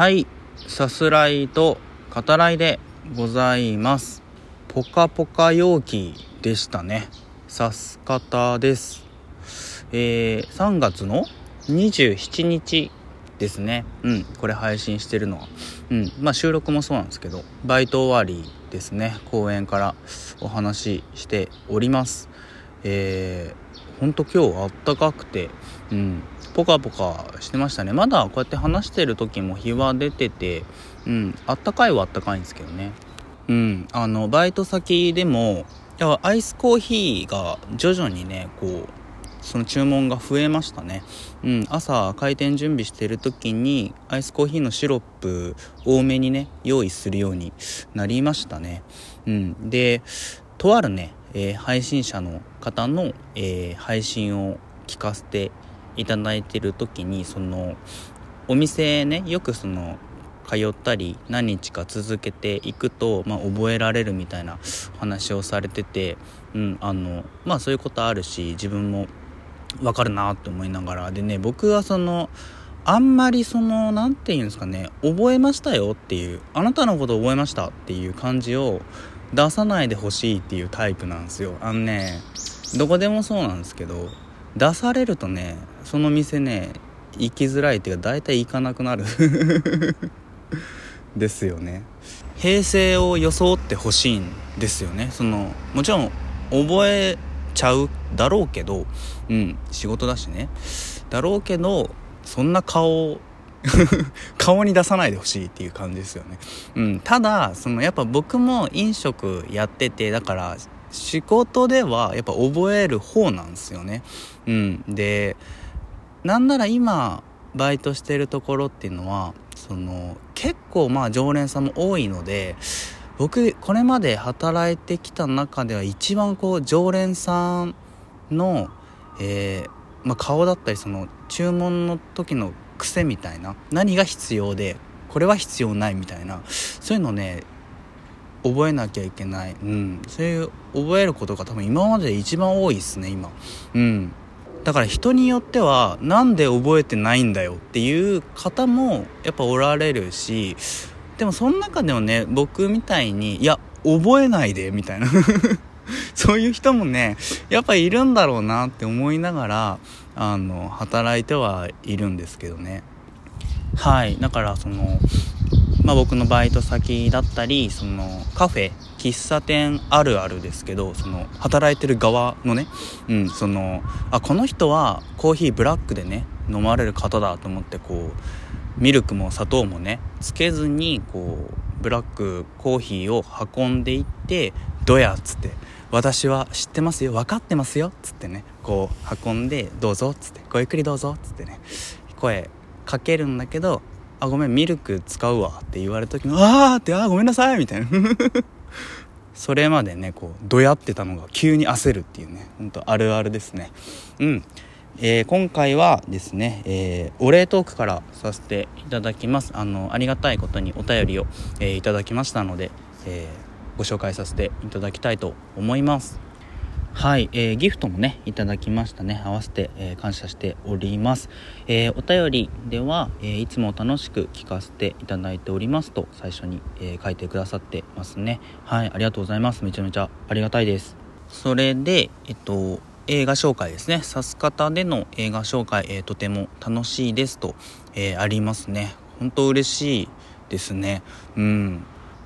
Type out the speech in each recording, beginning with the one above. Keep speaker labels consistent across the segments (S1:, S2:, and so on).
S1: はいさすらいと語らいでございます。ポカポカ陽気でしたね。さす方です。えー、3月の27日ですね。うんこれ配信してるのは。うんまあ収録もそうなんですけどバイト終わりですね。公園からお話ししております。えー、ほんと今日あったかくてうんポカポカしてましたね。まだこうやって話してる時も日は出ててうんあったかいはあったかいんですけどね。うんあのバイト先でもいやアイスコーヒーが徐々にねこうその注文が増えましたね、うん、朝開店準備してる時にアイスコーヒーのシロップ多めにね用意するようになりましたね、うん、でとあるね、えー、配信者の方の、えー、配信を聞かせていただいてる時にそのお店ねよくその通ったり何日か続けていくと、まあ、覚えられるみたいな話をされてて、うんあのまあ、そういうことあるし自分も分かるなって思いながら。でね僕はそのあんまりその何て言うんですかね覚えましたよっていうあなたのこと覚えましたっていう感じを出さないでほしいっていうタイプなんですよ。あのねどこでもそうなんですけど出されるとねその店ね行きづらいっていうか大体行かなくなる。ですよね。平成を装ってほしいんですよね。そのもちろん覚えちゃうだろうけどうん仕事だしね。だろうけどそんな顔 顔に出さないでほしいっていう感じですよね、うん、ただそのやっぱ僕も飲食やっててだから仕事ではやっぱ覚える方なんですよね。うんでなんなら今バイトしてるところっていうのはその結構まあ常連さんも多いので僕これまで働いてきた中では一番こう常連さんの、えー、まあ、顔だったりその注文の時の癖みたいな何が必要でこれは必要ないみたいなそういうのね覚えなきゃいけない、うん、そういう覚えることが多分今までで一番多いっすね今。うん。だから人によっては何で覚えてないんだよっていう方もやっぱおられるしでもその中でもね僕みたいにいや覚えないでみたいな。そういう人もねやっぱいるんだろうなって思いながらあの働いてはいるんですけどね。はい。だからそのまあ、僕のバイト先だったりそのカフェ喫茶店あるあるですけどその働いてる側のね、うん、そのあこの人はコーヒーブラックでね飲まれる方だと思ってこうミルクも砂糖もねつけずにこうブラックコーヒーを運んでいって「どや」っつって「私は知ってますよ分かってますよ」っつってねこう運んで「どうぞ」っつって「ごゆっくりどうぞ」っつってね声かけるんだけどあごめんミルク使うわって言われた時にああってあごめんなさいみたいな。それまでねこうどやってたのが急に焦るっていうね。ほんとあるあるですね。うん。えー、今回はですね、えー、お礼トークからさせていただきます。あのありがたいことにお便りを、えー、いただきましたので、えご紹介させていただきたいと思います。はい、えー、ギフトもねいただきましたね。合わせて、えー、感謝しております、えー、お便りでは、えいつも楽しく聞かせていただいておりますと最初に、え書いてくださってますね。はいありがとうございます。めちゃめちゃありがたいです。それでえっと映画紹介ですね。さす方での映画紹介、えとても楽しいですと、えありますね。本当嬉しいですね。うん。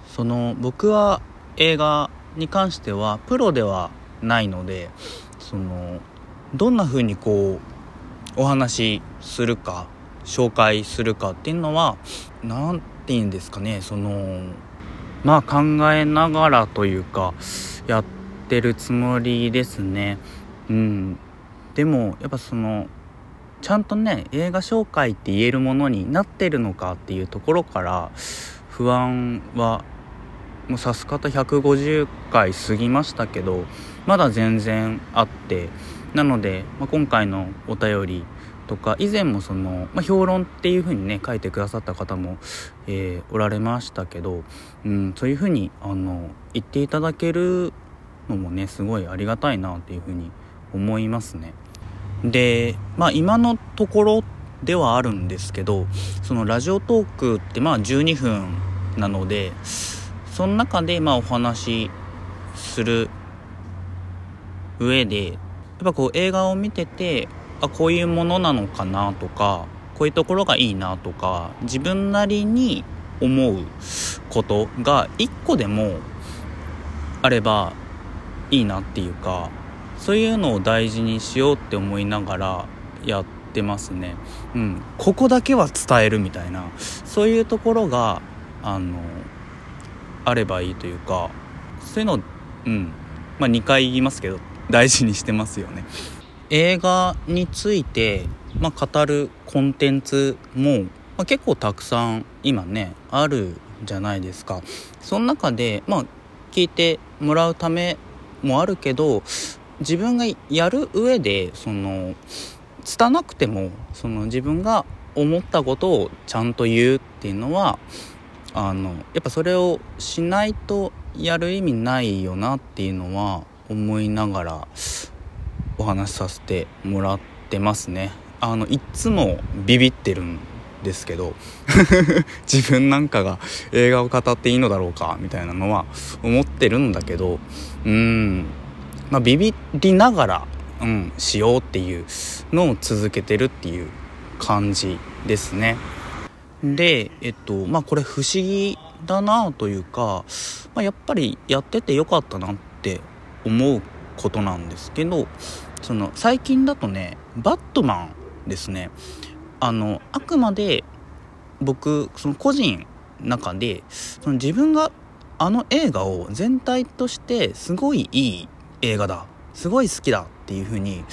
S1: その僕は映画に関してはプロではないのでそのどんな風にこうお話しするか紹介するかっていうのは何て言うんですかねそのまあ考えながらというかやってるつもりですね。うん。でもやっぱそのちゃんとね映画紹介って言えるものになってるのかっていうところから不安はもう指す方150回過ぎましたけどまだ全然あってなので、まあ、今回のお便りとか以前もその、まあ、評論っていう風にね書いてくださった方も、えー、おられましたけど、うん、そういう風にあの言っていただけるのもねすごいありがたいなっていう風に思いますね。でまあ今のところではあるんですけどそのラジオトークってまあ12分なのでその中でまあお話しする上でやっぱこう映画を見ててあこういうものなのかなとかこういうところがいいなとか自分なりに思うことが一個でもあればいいなっていうかそういうのを大事にしようって思いながらやってますね。うん、ここだけは伝えるみたいなそういうところがあのあればいいというかそういうのうんまあ2回言いますけど大事にしてますよね。映画について、まあ、語るコンテンツも、まあ、結構たくさん今ねあるじゃないですか。その中で、まあ、聞いてもらうためもあるけど自分がやる上でその拙くてもその自分が思ったことをちゃんと言うっていうのはあのやっぱそれをしないとやる意味ないよなっていうのは思いながらお話しさせてもらってますねあのいつもビビってるんですけど 自分なんかが映画を語っていいのだろうかみたいなのは思ってるんだけどうんまあ、ビビりながら、うん、しようっていうのを続けてるっていう感じですね。で、えっと、まあこれ不思議だなというか、まあ、やっぱりやっててよかったなって思うことなんですけど、その最近だとね、バットマンですね。あの、あくまで僕、その個人中で、その自分があの映画を全体としてすごいいい映画だすごい好きだっていう風に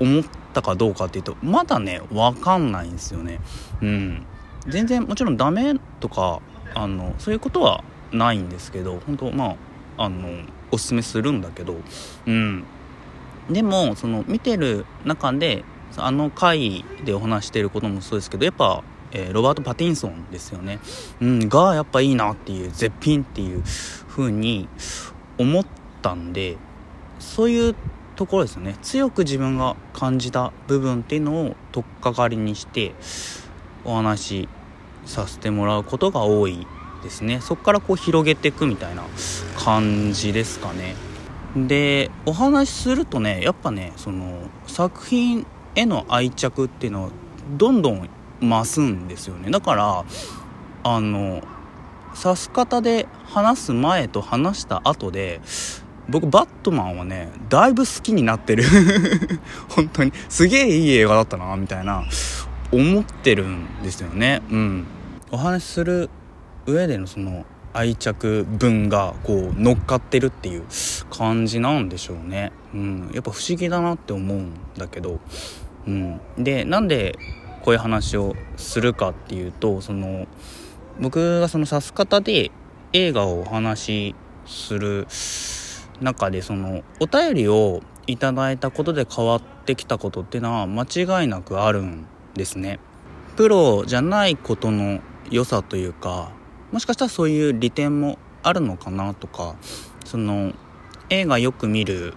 S1: 思ったかどうかっていうとまだね分かんないんですよねうん全然もちろんダメとかあのそういうことはないんですけど本当まああのおすすめするんだけどうん。でもその見てる中であの回でお話してることもそうですけどやっぱ、えー、ロバート・パティンソンですよね、うん、がやっぱいいなっていう絶品っていう風に思ったんでそういうところですよね。強く自分が感じた部分っていうのを取っかかりにしてお話しさせてもらうことが多いですね。そこからこう広げていくみたいな感じですかね。でお話しするとねやっぱねその作品への愛着っていうのはどんどん増すんですよね。だからあの指す方で話す前と話した後で僕バットマンはねだいぶ好きになってる。本当に。すげえいい映画だったなみたいな思ってるんですよね。うん。お話しする上でのその愛着分がこう乗っかってるっていう感じなんでしょうね。うん。やっぱ不思議だなって思うんだけど。うん。でなんでこういう話をするかっていうとその僕がその指す方で映画をお話しする中でそのお便りをいただいたことで変わってきたことっていうのは間違いなくあるんですね。プロじゃないことの良さというかもしかしたらそういう利点もあるのかなとかその映画よく見る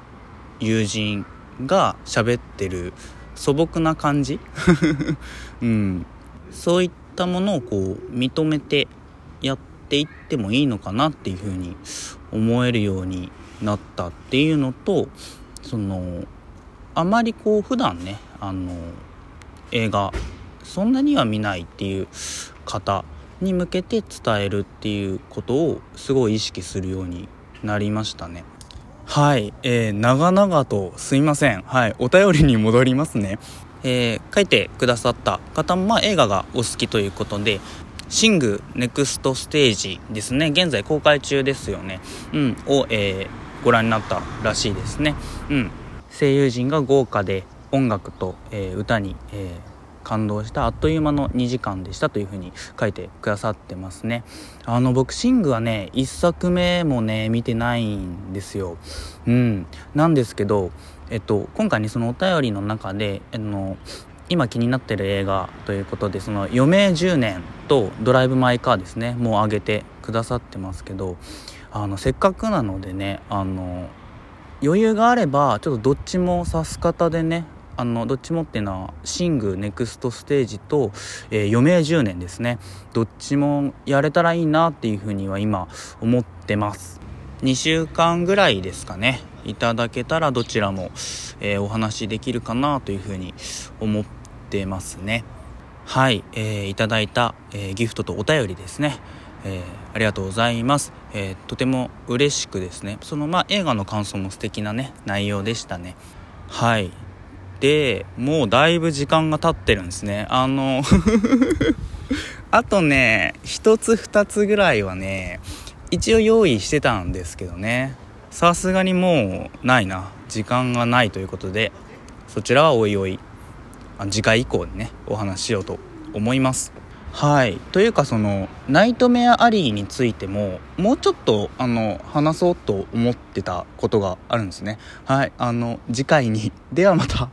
S1: 友人が喋ってる素朴な感じ、うん、そういったものをこう認めてやっていってもいいのかなっていうふうに思えるようになったっていうのとそのあまりこう普段ねあの映画そんなには見ないっていう方に向けて伝えるっていうことをすごい意識するようになりましたね。はい、えー、長々とすいません。はい、お便りに戻りますね。えー、書いてくださった方も、まあ、映画がお好きということで、シングネクストステージですね。現在公開中ですよね。うん、を、えーご覧になったらしいですね。うん、声優陣が豪華で音楽と、えー、歌に、えー、感動したあっという間の2時間でしたというふうに書いてくださってますね。あのボクシングはね1作目もね見てないんですよ。うん、なんですけど、えっと、今回ねそのお便りの中であの今気になってる映画ということでその余命10年とドライブ・マイ・カーですねもう上げてくださってますけどあのせっかくなのでねあの余裕があればちょっとどっちも指す方でねあのどっちもっていうのはシングネクストステージと、えー、余命10年ですね。どっちもやれたらいいなっていうふうには今思ってます。2週間ぐらいですかね。いただけたらどちらも、えー、お話できるかなというふうに思ってますね。はい、えー、いただいた、えー、ギフトとお便りですね。えー、ありがとうございます、えー、とても嬉しくですね。そのまあ映画の感想も素敵なね内容でしたね。はい。でもうだいぶ時間が経ってるんですね。あの あとね1つ2つぐらいはね一応用意してたんですけどね。さすがにもうないな。時間がないということでそちらはおいおい。次回以降にねお話ししようと思います。はい。というかそのナイトメアアリーについてももうちょっとあの話そうと思ってたことがあるんですね。はい。あの次回に。ではまた。